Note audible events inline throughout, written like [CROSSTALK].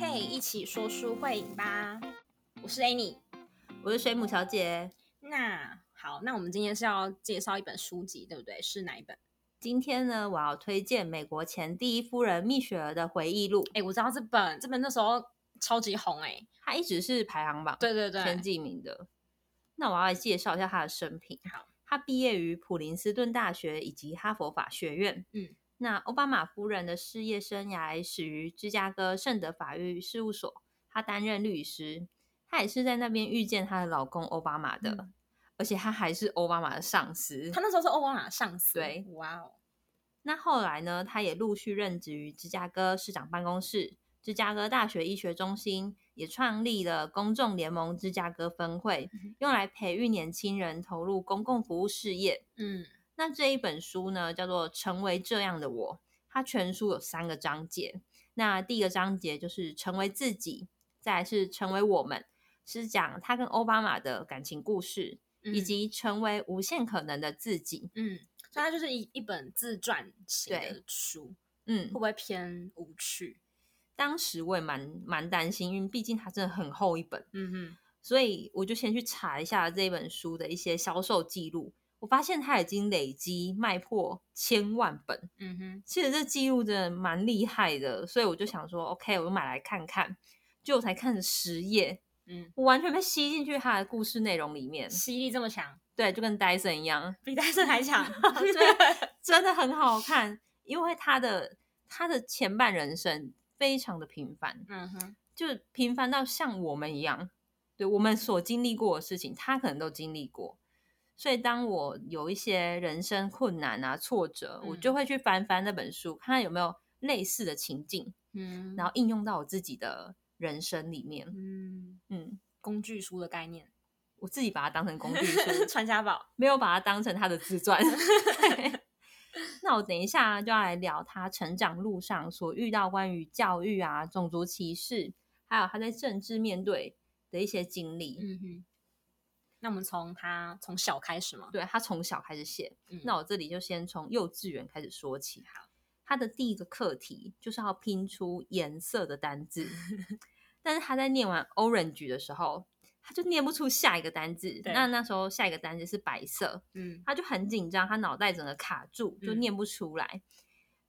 嘿，一起说书会影吧！我是 Annie，我是水母小姐。那好，那我们今天是要介绍一本书籍，对不对？是哪一本？今天呢，我要推荐美国前第一夫人蜜雪儿的回忆录。哎，我知道这本，这本那时候超级红，哎，它一直是排行榜对对对前几名的。那我要来介绍一下她的生平。好，她毕业于普林斯顿大学以及哈佛法学院。嗯，那奥巴马夫人的事业生涯始于芝加哥圣德法律事务所，她担任律师。她也是在那边遇见她的老公奥巴马的。嗯而且她还是奥巴马的上司。她那时候是奥巴马的上司。对，哇哦，那后来呢，她也陆续任职于芝加哥市长办公室、芝加哥大学医学中心，也创立了公众联盟芝加哥分会，用来培育年轻人投入公共服务事业。嗯那这一本书呢，叫做《成为这样的我》，它全书有三个章节。那第一个章节就是成为自己，再来是成为我们，是讲他跟奥巴马的感情故事，以嗯及成为无限可能的自己。嗯，所以它就是一一本自传型的对书，嗯会，不会偏无趣？当时我也蛮蛮担心，因为毕竟它真的很厚一本，嗯哼，所以我就先去查一下这本书的一些销售记录。我发现他已经累积卖破千万本，嗯哼，其实这记录真的蛮厉害的，所以我就想说，OK，我就买来看看。结果我才看了十页，嗯，我完全被吸进去他的故事内容里面。吸力这么强，对，就跟戴森一样，比戴森还强。[LAUGHS] 对，[LAUGHS] 真的很好看，因为他的他的前半人生非常的平凡，嗯哼，就平凡到像我们一样，对我们所经历过的事情，他可能都经历过。所以，当我有一些人生困难啊、挫折，我就嗯会去翻翻那本书，看看有没有类似的情境，嗯，然后应用到我自己的人生里面。嗯，嗯，工具书的概念，我自己把它当成工具书，[LAUGHS] 传家宝。没有把它当成他的自传。[LAUGHS] 那我等一下就要来聊他成长路上所遇到关于教育啊、种族歧视，还有他在政治面对的一些经历。嗯哼，那我们从他从小开始嘛。对他从小开始写，嗯那我这里就先从幼稚园开始说起。他的第一个课题就是要拼出颜色的单字，[LAUGHS] 但是他在念完 orange 的时候，他就念不出下一个单字。那那时候下一个单字是白色，嗯他就很紧张，他脑袋整个卡住，就嗯念不出来。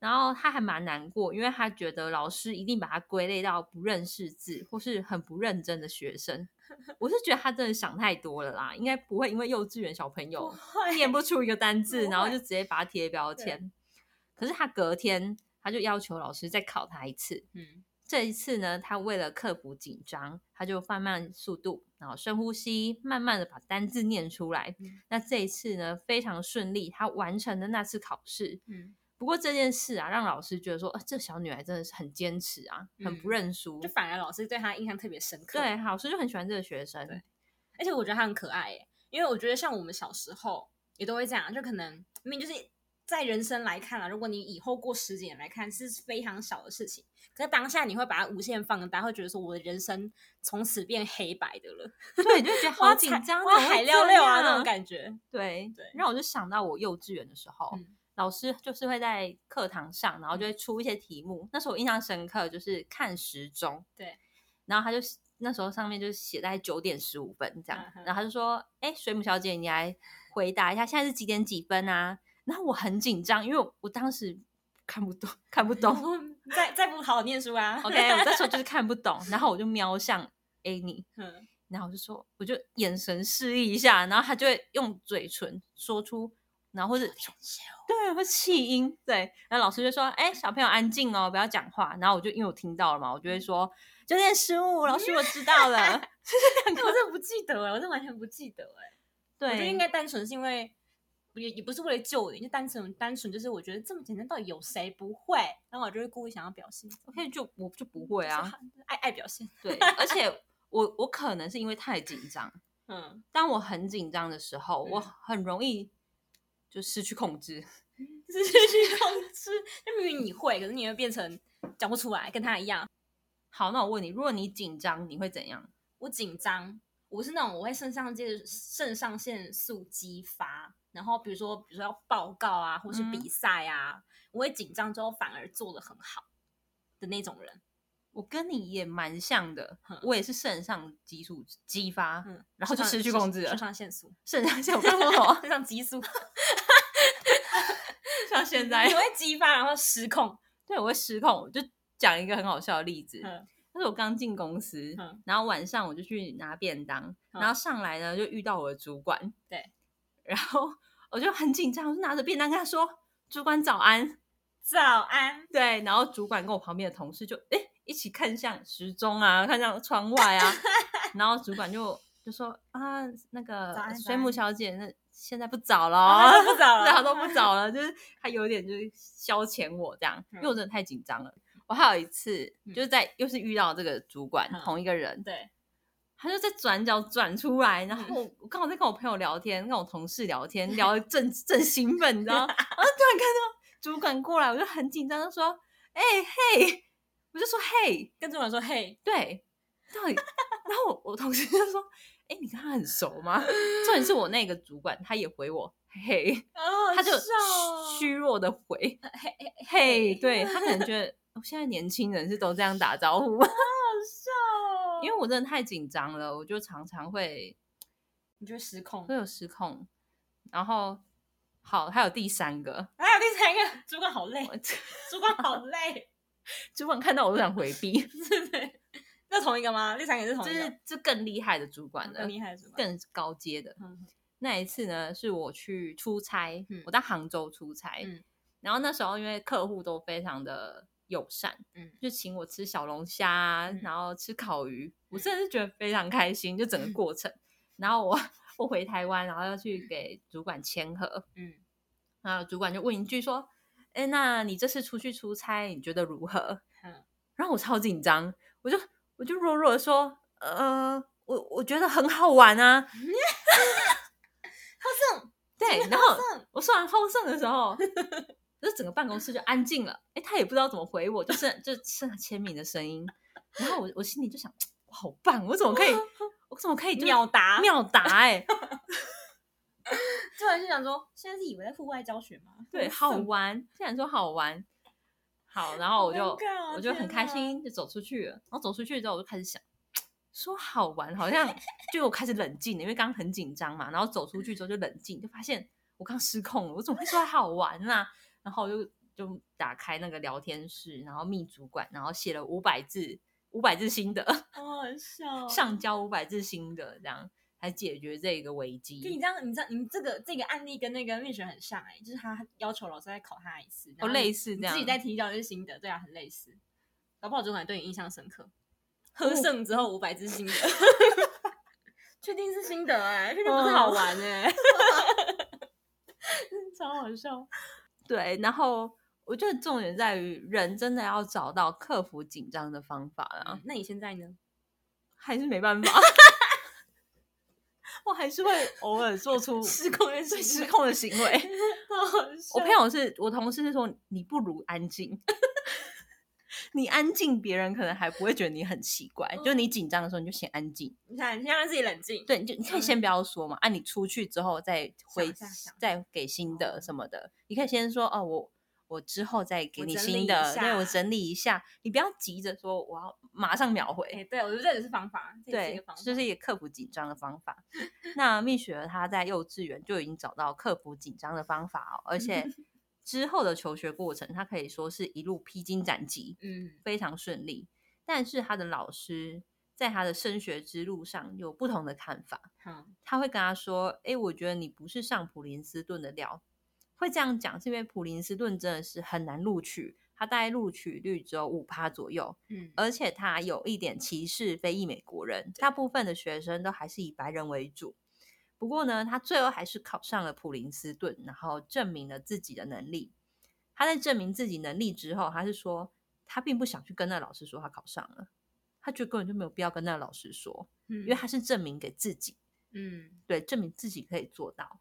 然后他还蛮难过，因为他觉得老师一定把他归类到不认识字或是很不认真的学生。[LAUGHS] 我是觉得他真的想太多了啦，应该不会因为幼稚园小朋友念不出一个单字，[LAUGHS] 然后就直接把他贴标对签。可是他隔天他就要求老师再考他一次，嗯这一次呢，他为了克服紧张，他就放慢速度，然后深呼吸，慢慢的把单字念出来。嗯那这一次呢，非常顺利，他完成了那次考试。嗯，不过这件事啊，让老师觉得说，啊，这小女孩真的是很坚持啊，很不嗯认输。就反而老师对她印象特别深刻。对，老师就很喜欢这个学生。对而且我觉得她很可爱耶，因为我觉得像我们小时候也都会这样，就可能明明就是在人生来看啊，如果你以后过十几年来看是非常小的事情，可是当下你会把它无限放大，会觉得说我的人生从此变黑白的了，对，就觉得 [LAUGHS] 好紧张，哇海料料啊那种感觉。对对让我就想到我幼稚园的时候，嗯老师就是会在课堂上，然后就会出一些题目。那时候我印象深刻，就是看时钟，对，然后他就那时候上面就是写在九点十五分这样，嗯然后他就说：“哎，水母小姐，你来回答一下，现在是几点几分啊？”然后我很紧张，因为我我当时看不懂，看不懂。再再不好好念书啊 OK，我那时候就是看不懂，[LAUGHS] 然后我就瞄向 Annie，嗯然后我就说，我就眼神示意一下，然后他就会用嘴唇说出，然后或者对，会气音，对，然后老师就说，哎，小朋友安静哦，不要讲话。然后我就因为我听到了嘛，我就会说九点十五，老师我知道了。[LAUGHS] 我真的不记得哎，我真的完全不记得哎。我觉得对，应该单纯是因为也也不是为了救你，就单纯单纯就是我觉得这么简单，到底有谁不会？然后我就会故意想要表现，OK 就我就不会啊，就是爱爱表现。对，[LAUGHS] 而且我我可能是因为太紧张，嗯，当我很紧张的时候，我嗯很容易就失去控制。[LAUGHS] 失去控制。那明明你会，可是你会变成讲不出来，跟他一样。好，那我问你，如果你紧张，你会怎样？我紧张，我是那种我会肾上腺肾上腺素激发，然后比如说比如说要报告啊，或是嗯比赛啊，我会紧张之后反而做的很好的那种人。我跟你也蛮像的哼，我也是肾上激素激发，嗯，然后就失去控制了肾。上腺素，肾上腺，我刚说什么？肾上激素，像现在你，会激发，然后失控。[LAUGHS] 对我会失控。我就讲一个很好笑的例子，嗯那是我刚进公司，嗯然后晚上我就去拿便当，嗯然后上来呢就遇到我的主管，对，然后我就很紧张，我就拿着便当跟他说：“主管早安。早安”，对，然后主管跟我旁边的同事就哎一起看向时钟啊，看向窗外啊，[LAUGHS] 然后主管就就说啊，那个水母小姐，那现在不早了 [LAUGHS] 啊哦，不早 [LAUGHS] 了都不早了，[LAUGHS] 就是她有点就是消遣我这样，因为我真的太紧张了。我还有一次嗯就是在又是遇到这个主管嗯同一个人，对，他就在转角转出来，然嗯后我我刚好在跟我朋友聊天，跟我同事聊天，聊得正正兴奋，你知道吗？然后突然看到主管过来，我就很紧张，就说：“哎、嘿！”我就说：“嘿，跟主管说嘿，对，到底？”然后我我同事就说：“哎、你跟他很熟吗？” [LAUGHS] 重点是我那个主管，他也回我：“嘿。[LAUGHS] ”哦他就虚虚弱的回嘿嘿“嘿”，对他可能 [LAUGHS] 觉得。我现在年轻人是都这样打招呼，好笑，因为我真的太紧张了，我就常常会你就会失控会。有失控。然后，好，还有第三个，还有第三个，主管好累，主管好累，主管看到我都想回避，是的。这同一个吗？立场也是同这一个，是这更厉害的主管了更，厉害的主管。更高阶的。嗯。那一次呢，是我去出差，嗯。我在杭州出差，嗯。然后那时候因为客户都非常的友善，嗯。就请我吃小龙虾啊，嗯。然后吃烤鱼，我真的是觉得非常开心，就整个过程。然后我我回台湾，然后要去给主管签合，嗯，然后主管就问一句说：“哎，那你这次出去出差，你觉得如何？”嗯。然后我超紧张，我就我就弱弱的说：“呃，我我觉得很好玩啊。[LAUGHS] 好胜，”对，然后，我说完后胜的时候，[LAUGHS] 就是整个办公室就安静了。哎，他也不知道怎么回我，就是就剩下签名的声音。然后我我心里就想，好棒，我怎么可以，[LAUGHS] 我怎么可以就是秒答秒答、欸？哎，突然就想说，现在是以为在户外教学吗？对，好玩，竟然说好玩。好，然后我就我就很开心，就走出去了。然后走出去之后，我就开始想，说好玩，好像 [LAUGHS] 就我开始冷静了，因为刚刚很紧张嘛。然后走出去之后就冷静，就发现我刚失控了，我怎么会说好玩啊？然后我就就打开那个聊天室，然后密主管，然后写了五百字，五百字新的，好好笑。[LAUGHS] 上交五百字新的，这样来解决这个危机。就你这样，你这样，你这个这个案例跟那个蜜雪很像哎、就是他要求老师再考他一次，哦类似这样自己再提交就是心得，对啊，很类似。搞不好主管对你印象深刻，哦喝剩之后五百字心得，[LAUGHS] 确定是心得哎、确定不是好玩哎、[LAUGHS] 超好笑。对，然后我觉得重点在于人真的要找到克服紧张的方法啦，那你现在呢？还是没办法，[LAUGHS] 我还是会 [LAUGHS] 偶尔做出失控的最行为失控的行为。[LAUGHS] 我朋友是我同事是说，你不如安静。[LAUGHS] 你安静，别人可能还不会觉得你很奇怪。就你紧张的时候，你就先安静。你看，你先让自己冷静。对，你就你可以先不要说嘛。啊，你出去之后再回再给新的哦什么的，你可以先说哦，我我之后再给你新的，对我整理一下。你不要急着说我要马上秒哎、回。对，我觉得这也是方法，方，法。这是一个克服紧张的方法。那蜜雪儿她在幼稚园就已经找到克服紧张的方法哦，而且 [LAUGHS] 之后的求学过程，她可以说是一路披荆斩棘，嗯非常顺利。但是她的老师在她的升学之路上有不同的看法，嗯，他会跟他说：“哎，我觉得你不是上普林斯顿的料。”会这样讲是因为普林斯顿真的是很难录取，他大概录取率只有五趴左右，嗯而且他有一点歧视非裔美国人，大部分的学生都还是以白人为主。不过呢，他最后还是考上了普林斯顿，然后证明了自己的能力。他在证明自己能力之后，他是说他并不想去跟那老师说他考上了，他觉得根本就没有必要跟那老师说，嗯因为他是证明给自己。嗯，对，证明自己可以做到。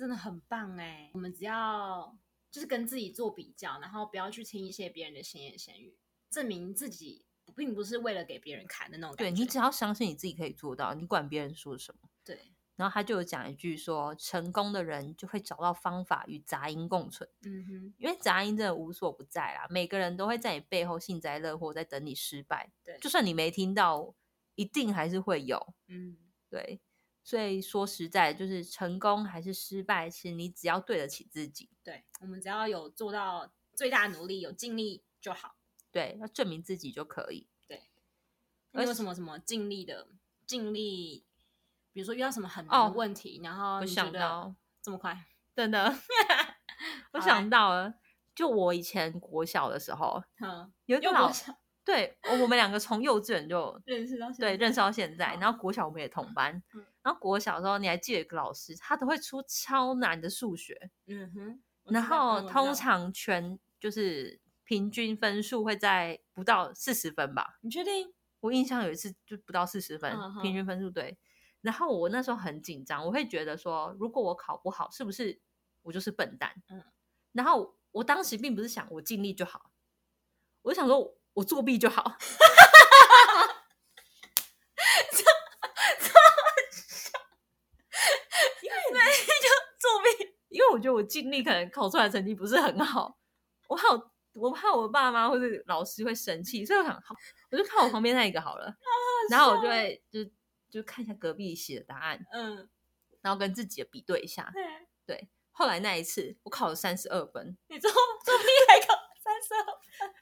这真的很棒哎！我们只要就是跟自己做比较，然后不要去听一些别人的闲言闲语，证明自己并不是为了给别人看的那种对感觉。你只要相信你自己可以做到，你管别人说什么。对，然后他就有讲一句说，成功的人就会找到方法与杂音共存，嗯哼，因为杂音真的无所不在啦，每个人都会在你背后幸灾乐祸，在等你失败。对就算你没听到，一定还是会有。嗯，对，所以说实在，就是成功还是失败，其实你只要对得起自己，对，我们只要有做到最大努力，有尽力就好。对，要证明自己就可以。你有什么什么尽力的尽力？比如说遇到什么很难哦的问题，然后想到，这么快，真的，[LAUGHS] 我想到了，就我以前国小的时候，嗯，有一个老对，我我们两个从幼稚园就 [LAUGHS] 认识到现在对认识到现在，然后国小我们也同班，嗯然后国小的时候你还记得一个老师，他都会出超难的数学，嗯哼，然后通常全就是平均分数会在不到四十分吧，你确定？我印象有一次就不到四十分，嗯平均分数对。然后我那时候很紧张，我会觉得说，如果我考不好，是不是我就是笨蛋？嗯。然后我当时并不是想我尽力就好，我就想说我作弊就好。[LAUGHS] 作弊，[LAUGHS] 因为我觉得我尽力可能考出来的成绩不是很好，我怕我我怕我爸妈或者老师会生气，所以我想好，我就看我旁边那一个好了，然后我就会就就看一下隔壁写的答案，嗯，然后跟自己的比对一下。对，对，后来那一次我考了三十二分，你作作弊还考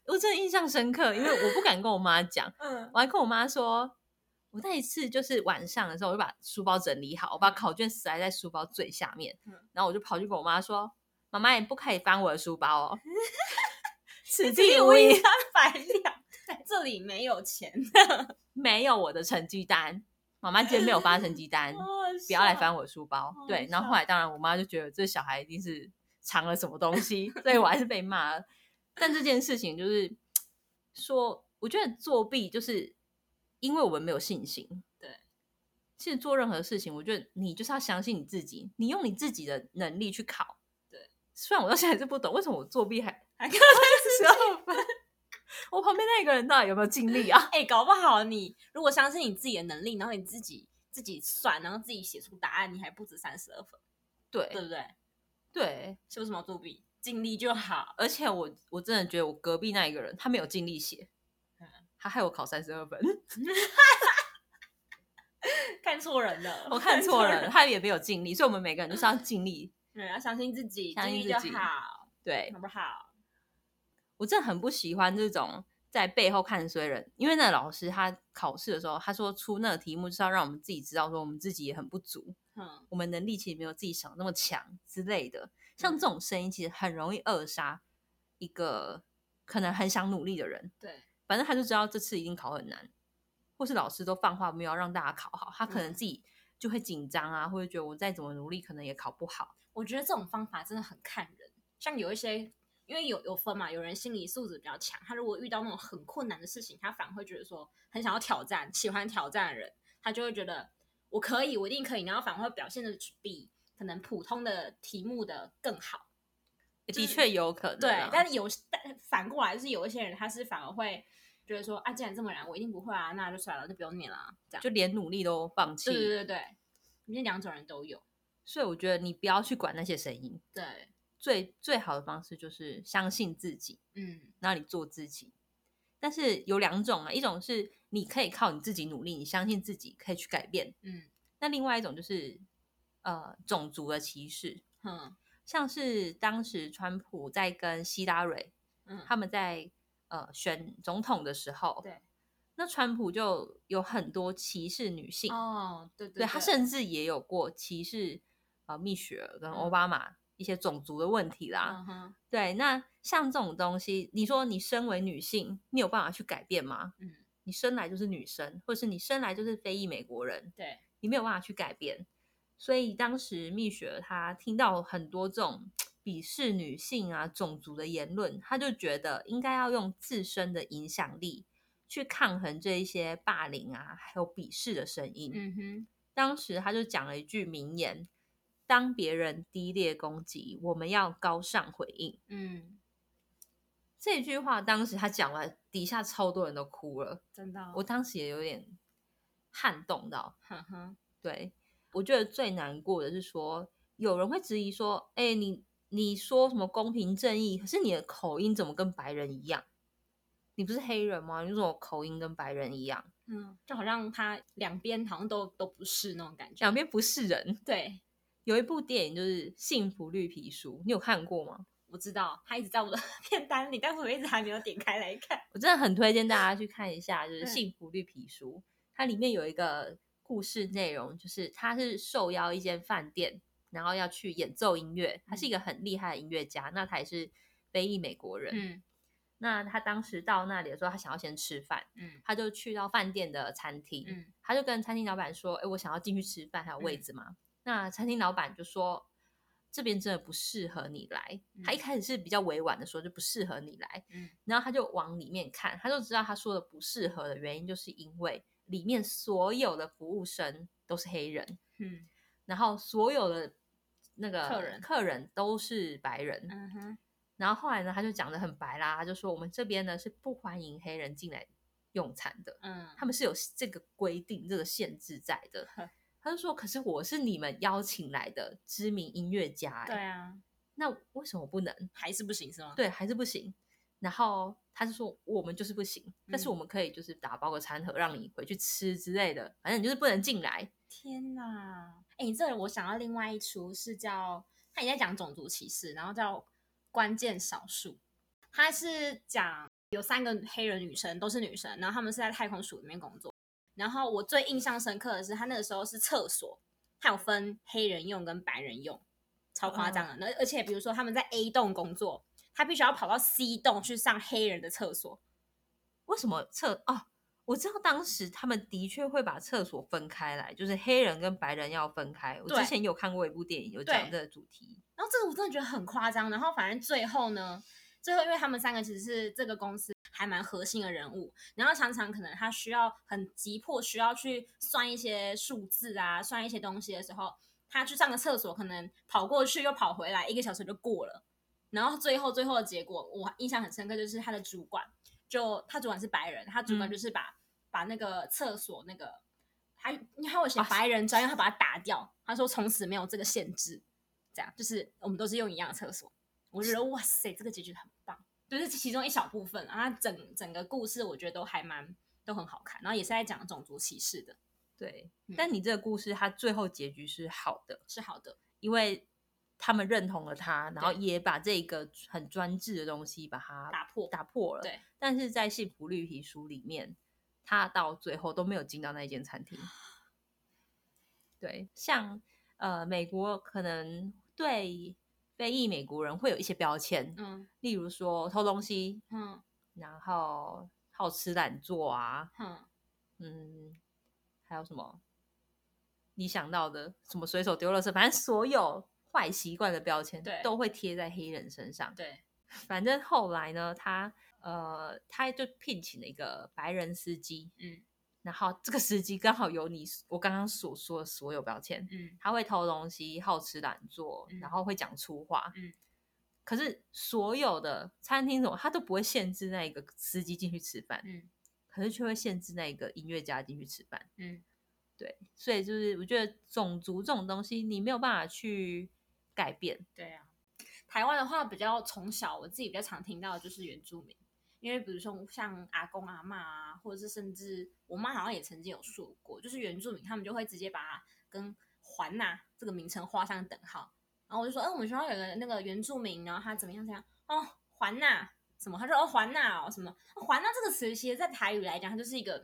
我真的印象深刻，因为我不敢跟我妈讲，[LAUGHS] 嗯我还跟我妈说。我那一次就是晚上的时候，我就把书包整理好，我把考卷塞在书包最下面，嗯然后我就跑去跟我妈说：“妈妈，你不可以翻我的书包哦。[LAUGHS] ”此地无银三百两，这里没有钱，[LAUGHS] 没有我的成绩单，妈妈今天没有发成绩单，不要来翻我的书包。好对，然后后来当然我妈就觉得这小孩一定是藏了什么东西，所以我还是被骂了。但这件事情就是说，我觉得作弊就是因为我们没有信心。对，其实做任何事情，我觉得你就是要相信你自己，你用你自己的能力去考。对，虽然我到现在还是不懂为什么我作弊还 [LAUGHS] 还考十二分，[LAUGHS] 我旁边那个人到底有没有尽力啊？[LAUGHS] 哎、搞不好你如果相信你自己的能力，然后你自己自己算，然后自己写出答案，你还不止三十二分，对对不对？对，是为什么要作弊？尽力就好。而且我我真的觉得我隔壁那一个人他没有尽力写嗯，他害我考三十二分 [LAUGHS] [LAUGHS] 看错人了，我看错人了，他也没有尽力，所以我们每个人就是要尽力。[CLEARS THROAT] 对，要相信自己，相信尽力就自己好，对好不好？我真的很不喜欢这种在背后看衰人，因为那个老师他考试的时候，他说出那个题目就是要让我们自己知道说我们自己也很不足，嗯，我们能力其实没有自己想的那么强之类的。像这种声音，其实很容易扼杀一个可能很想努力的人。对，反正他就知道这次一定考很难，或是老师都放话没有要让大家考好，他可能嗯自己就会紧张啊，或者觉得我再怎么努力，可能也考不好。我觉得这种方法真的很看人，像有一些。因为有有分嘛，有人心理素质比较强，他如果遇到那种很困难的事情，他反而会觉得说很想要挑战，喜欢挑战的人，他就会觉得我可以，我一定可以，然后反而会表现的比可能普通的题目的更好。的确有可能啊、对，但是有但反过来就是有一些人，他是反而会觉得说啊，既然这么难，我一定不会啊，那就算了，就不用念了啊，这样。就连努力都放弃。对对对对，这两种人都有。所以我觉得你不要去管那些声音，对，最最好的方式就是相信自己，嗯那你做自己。但是有两种啊，一种是你可以靠你自己努力，你相信自己可以去改变；嗯那另外一种就是呃种族的歧视，哼。像是当时川普在跟希拉蕊嗯，他们在呃选总统的时候，对那川普就有很多歧视女性，哦，对对对他甚至也有过歧视呃蜜雪儿跟奥巴马一些种族的问题啦。嗯哼对，那像这种东西，你说你身为女性，你有办法去改变吗？嗯你生来就是女生，或是你生来就是非裔美国人，对你没有办法去改变。所以当时蜜雪儿她听到很多这种鄙视女性啊、种族的言论，她就觉得应该要用自身的影响力去抗衡这一些霸凌啊，还有鄙视的声音。嗯哼当时她就讲了一句名言：“当别人低劣攻击，我们要高尚回应。嗯，”这句话当时他讲完，底下超多人都哭了。真的哦，我当时也有点撼动到，哼哼对，我觉得最难过的是说，有人会质疑说，哎，你你说什么公平正义，可是你的口音怎么跟白人一样？你不是黑人吗？你怎么口音跟白人一样？嗯，就好像他两边好像都都不是那种感觉，两边不是人。对，有一部电影就是《幸福绿皮书》，你有看过吗？我知道，它一直在我的 [LAUGHS] 片单里，但是我一直还没有点开来看。我真的很推荐大家去看一下，就是《幸福绿皮书》，它里面有一个故事内容，就是他是受邀一间饭店，然后要去演奏音乐。他是一个很厉害的音乐家，那他也是非裔美国人。嗯。那他当时到那里的时候，他想要先吃饭，嗯，他就去到饭店的餐厅，嗯，他就跟餐厅老板说：“哎，我想要进去吃饭，还有位置吗？”那餐厅老板就说：“这边真的不适合你来。”他一开始是比较委婉的说，就不适合你来，嗯，然后他就往里面看，他就知道他说的不适合的原因，就是因为里面所有的服务生都是黑人，嗯，然后所有的那个客人。客人都是白人，嗯哼。然后后来呢，他就讲的很白啦，他就说我们这边呢是不欢迎黑人进来用餐的，嗯，他们是有这个规定、这个限制在的。他就说，可是我是你们邀请来的知名音乐家，对啊，那为什么不能？还是不行是吗？对，还是不行。然后他就说，我们就是不行，但是我们可以就是打包个餐盒让你回去吃之类的，反正你就是不能进来。天哪！哎，这我想到另外一出是叫他也在讲种族歧视，然后叫。关键少数，他是讲有三个黑人女生，都是女生，然后他们是在太空署里面工作。然后我最印象深刻的是，他那个时候是厕所，他有分黑人用跟白人用，超夸张的。那而且比如说他们在 A 栋工作，他必须要跑到 C 栋去上黑人的厕所。为什么厕？哦，我知道当时他们的确会把厕所分开来，就是黑人跟白人要分开。我之前有看过一部电影，有讲这个主题。然后这个我真的觉得很夸张。然后反正最后呢，最后因为他们三个其实是这个公司还蛮核心的人物，然后常常可能他需要很急迫需要去算一些数字啊，算一些东西的时候，他去上个厕所，可能跑过去又跑回来，一个小时就过了。然后最后最后的结果，我印象很深刻，就是他的主管，就他主管是白人，他主管就是把把那个厕所那个，他他有写白人专用，他把它打掉，他说从此没有这个限制。这样就是我们都是用一样的厕所，我觉得哇塞，这个结局很棒，就是其中一小部分啊，整整个故事我觉得都还蛮都很好看，然后也是在讲种族歧视的，对。但你这个故事它最后结局是好的，是好的，因为他们认同了他，然后也把这个很专制的东西把它打破打破了。对。但是在幸福绿皮书里面，他到最后都没有进到那间餐厅。对，像呃美国可能。对非裔美国人会有一些标签，嗯，例如说偷东西，嗯，然后好吃懒做啊，嗯嗯，还有什么你想到的什么随手丢了是，反正所有坏习惯的标签，对，都会贴在黑人身上。对，反正后来呢，他呃，他就聘请了一个白人司机，嗯。然后这个司机刚好有你我刚刚所说的所有标签，嗯，他会偷东西，好吃懒做，然后会讲粗话，嗯。可是所有的餐厅什么，他都不会限制那一个司机进去吃饭，嗯。可是却会限制那一个音乐家进去吃饭，嗯。对，所以就是我觉得种族这种东西，你没有办法去改变。对啊，台湾的话比较从小我自己比较常听到的就是原住民。因为比如说像阿公阿妈啊，或者是甚至我妈好像也曾经有说过，就是原住民他们就会直接把跟环娜这个名称画上等号。然后我就说，哎，我们学校有个那个原住民，然后他怎么样怎样哦，环娜什么？他说哦，环娜哦什么？环娜这个词其实，在台语来讲，它就是一个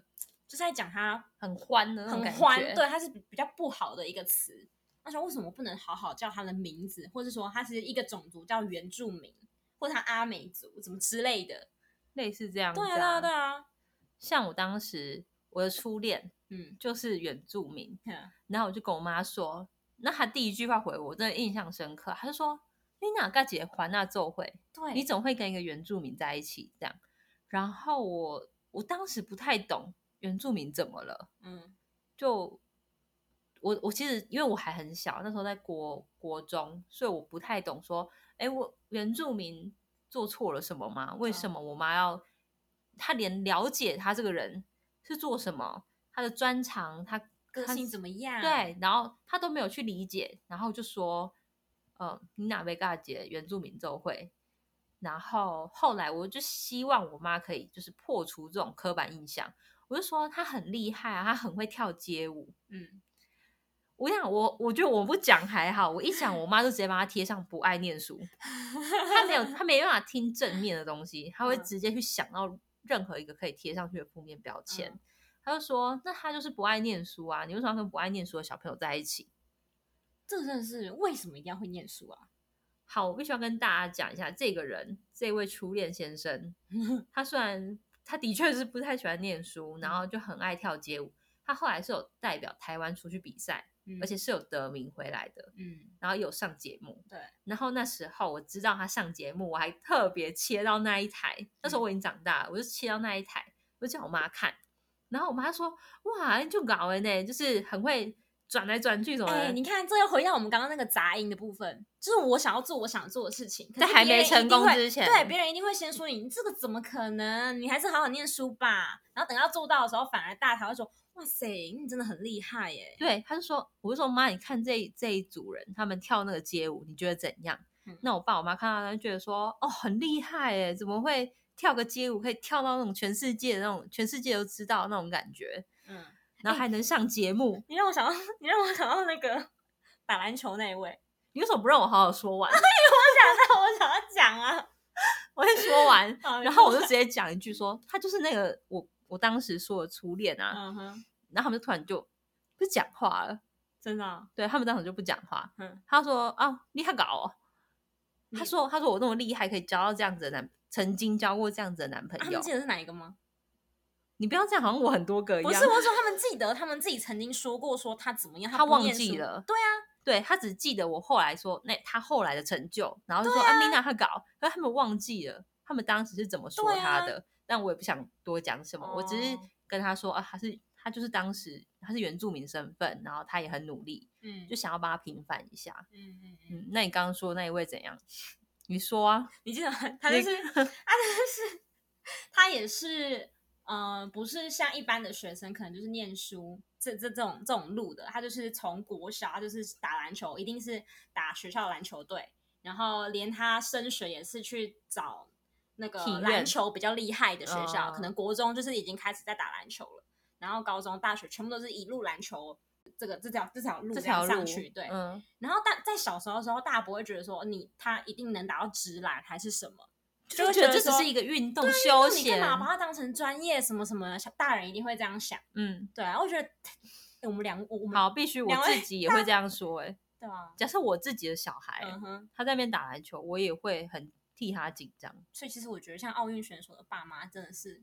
就是在讲他很欢的很欢，对，它是比较不好的一个词。他说为什么不能好好叫他的名字，或者说他是一个种族叫原住民，或者他阿美族怎么之类的？类似这样子，对啊，对啊。像我当时我的初恋，嗯，就是原住民，然后我就跟我妈说，那她第一句话回我，真的印象深刻，她就说：“你哪个结婚那奏会？对，你总会跟一个原住民在一起这样。”然后我我当时不太懂原住民怎么了，嗯，就我我其实因为我还很小，那时候在国国中，所以我不太懂说，哎，我原住民。做错了什么吗？为什么我妈要她连了解他这个人是做什么，他的专长，他个性怎么样？对，然后他都没有去理解，然后就说，呃，你哪位大姐原住民奏会？然后后来我就希望我妈可以就是破除这种刻板印象，我就说她很厉害啊，她很会跳街舞。嗯，我想我我觉得我不讲还好，我一讲我妈就直接帮她贴上不爱念书，[LAUGHS] 她没有她没办法听正面的东西，她会嗯直接去想到任何一个可以贴上去的负面标签。嗯她就说：“那她就是不爱念书啊，你为什么要跟不爱念书的小朋友在一起？”这真的是为什么一定要会念书啊？好，我必须要跟大家讲一下，这个人，这位初恋先生，[LAUGHS] 他虽然他的确是不太喜欢念书，然后就很爱跳街舞，他后来是有代表台湾出去比赛，嗯。而且是有得名回来的，嗯，然后有上节目。对，然后那时候我知道他上节目，我还特别切到那一台，那时候我已经长大了，我就切到那一台，我就叫我妈看，然后我妈说：“哇，就搞了呢，就是很会转来转去什么的。哎、你看，这又回到我们刚刚那个杂音的部分，就是我想要做我想做的事情，在还没成功之前对别人一定会先说你你这个怎么可能？你还是好好念书吧。然后等到做到的时候，反而大条会说：哇塞，你真的很厉害耶！对，他就说，我就说妈，你看这这一组人，他们跳那个街舞，你觉得怎样？嗯那我爸我妈看到，他就觉得说，哦，很厉害耶，怎么会跳个街舞可以跳到那种全世界的那种，全世界都知道那种感觉，嗯，然后还能上节目？[LAUGHS] 你让我想到，你让我想到那个打篮球那一位，你为什么不让我好好说完？[LAUGHS] 我想到我想要讲啊，我会说完，然后我就直接讲一句说，他就是那个我我当时说的初恋啊，嗯哼，然后他们就突然就不讲话了，真的啊、对他们当时就不讲话，嗯，他说啊，厉害搞哦。他说：“他说我那么厉害，可以交到这样子的男，曾经交过这样子的男朋友。啊他们记得是哪一个吗？你不要这样，好像我很多个一样。不是，我说他们记得他们自己曾经说过说他怎么样，他忘记了对啊，对他只记得我后来说那他后来的成就，然后就说安妮娜他搞，可是他们忘记了他们当时是怎么说他的。但我也不想多讲什么，我只是哦跟他说啊，他是他就是当时他是原住民身份，然后他也很努力，嗯就想要帮他平反一下。嗯嗯那你刚刚说那一位怎样？你说啊，你记得他就是他就是他也是呃，不是像一般的学生，可能就是念书这这这种这种路的，他就是从国小他就是打篮球，一定是打学校篮球队，然后连他升学也是去找那个体篮球比较厉害的学校，哦可能国中就是已经开始在打篮球了，然后高中、大学全部都是一路篮球。这个这条这条路上去，对，嗯，然后大在小时候的时候，大家不会觉得说你他一定能打到直篮还是什么，就会觉得这只是一个运动休闲你干闲，嘛把它当成专业什么什么大人一定会这样想，嗯，对啊，我觉得我们两我我们好，必须我自己也会这样说、欸，哎，对啊，假设我自己的小孩，嗯哼，他在那边打篮球，我也会很替他紧张。所以其实我觉得像奥运选手的爸妈真的是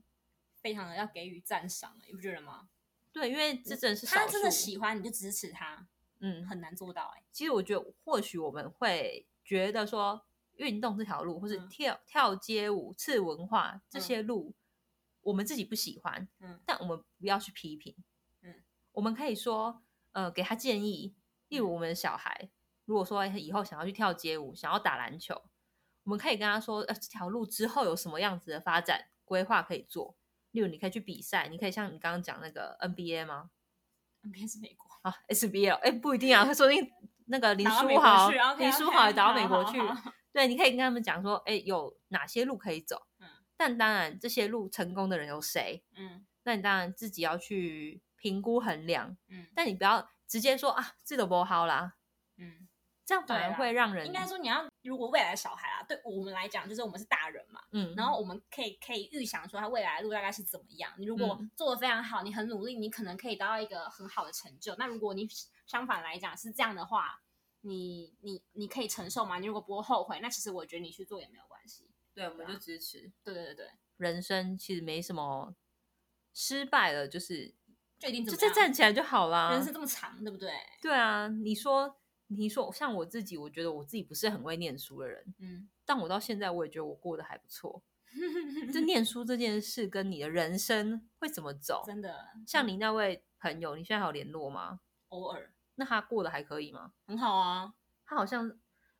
非常的要给予赞赏，你不觉得吗？对，因为这真的是。他真的喜欢你就支持他，嗯，很难做到哎、其实我觉得或许我们会觉得说，运动这条路，或是嗯。跳、跳街舞、次文化这些路，我们自己不喜欢，嗯。但我们不要去批评，嗯，我们可以说，呃，给他建议，例如我们的小孩，如果说以后想要去跳街舞，想要打篮球，我们可以跟他说，呃，这条路之后有什么样子的发展规划可以做。例如，你可以去比赛，你可以像你刚刚讲那个 NBA 吗？NBA 是美国，啊，SBL，哎，不一定啊，[LAUGHS] 说不定那个林书豪，林书豪也打到美国去，对，你可以跟他们讲说，哎，有哪些路可以走，嗯。但当然这些路成功的人有谁，嗯。那你当然自己要去评估衡量，嗯。但你不要直接说啊，这都不好啦，嗯，这样反而会让人应该说你要如果未来的小孩啊，对我们来讲就是我们是大人嘛，嗯，然后我们可以可以预想说他未来的路大概是怎么样。你如果嗯。做的非常好，你很努力，你可能可以得到一个很好的成就。那如果你相反来讲是这样的话，你你你可以承受吗？你如果不会后悔，那其实我觉得你去做也没有关系。对，我们就支持。对对对对，人生其实没什么失败了，就是就一定就再？站起来就好啦。人生这么长，对不对？对啊，你说你说像我自己，我觉得我自己不是很会念书的人，嗯，但我到现在我也觉得我过得还不错。就念书这件事跟你的人生会怎么走？[LAUGHS] 真的像你那位朋友，你现在还有联络吗？偶尔那他过得还可以吗？很好啊。他好像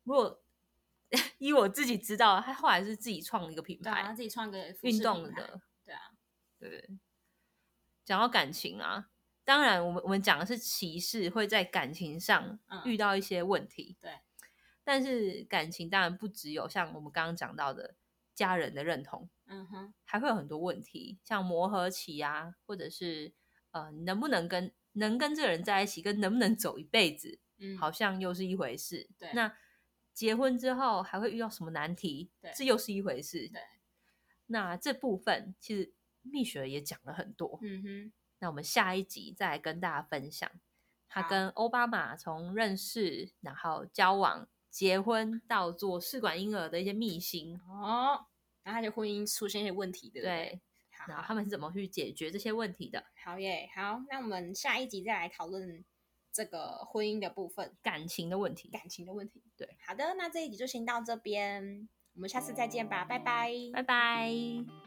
如果 [LAUGHS] 依我自己知道，他后来是自己创了一个品牌啊，他牌，自己创个服运饰品牌动的，对啊，对。讲到感情啊，当然，我们我们讲的是歧视会在感情上嗯遇到一些问题，对。但是感情当然不只有像我们刚刚讲到的家人的认同，嗯哼，还会有很多问题，像磨合期啊，或者是呃能不能跟能跟这个人在一起，跟能不能走一辈子，嗯，好像又是一回事。对那结婚之后还会遇到什么难题对？这又是一回事。对，那这部分其实蜜雪儿也讲了很多。嗯哼，那我们下一集再来跟大家分享他跟奥巴马从认识，然后交往、结婚到做试管婴儿的一些秘辛。哦，然后他的婚姻出现一些问题，对不对？然后他们是怎么去解决这些问题的？好耶，好，那我们下一集再来讨论这个婚姻的部分，感情的问题。感情的问题。对，好的，那这一集就先到这边，我们下次再见吧，拜拜。拜拜。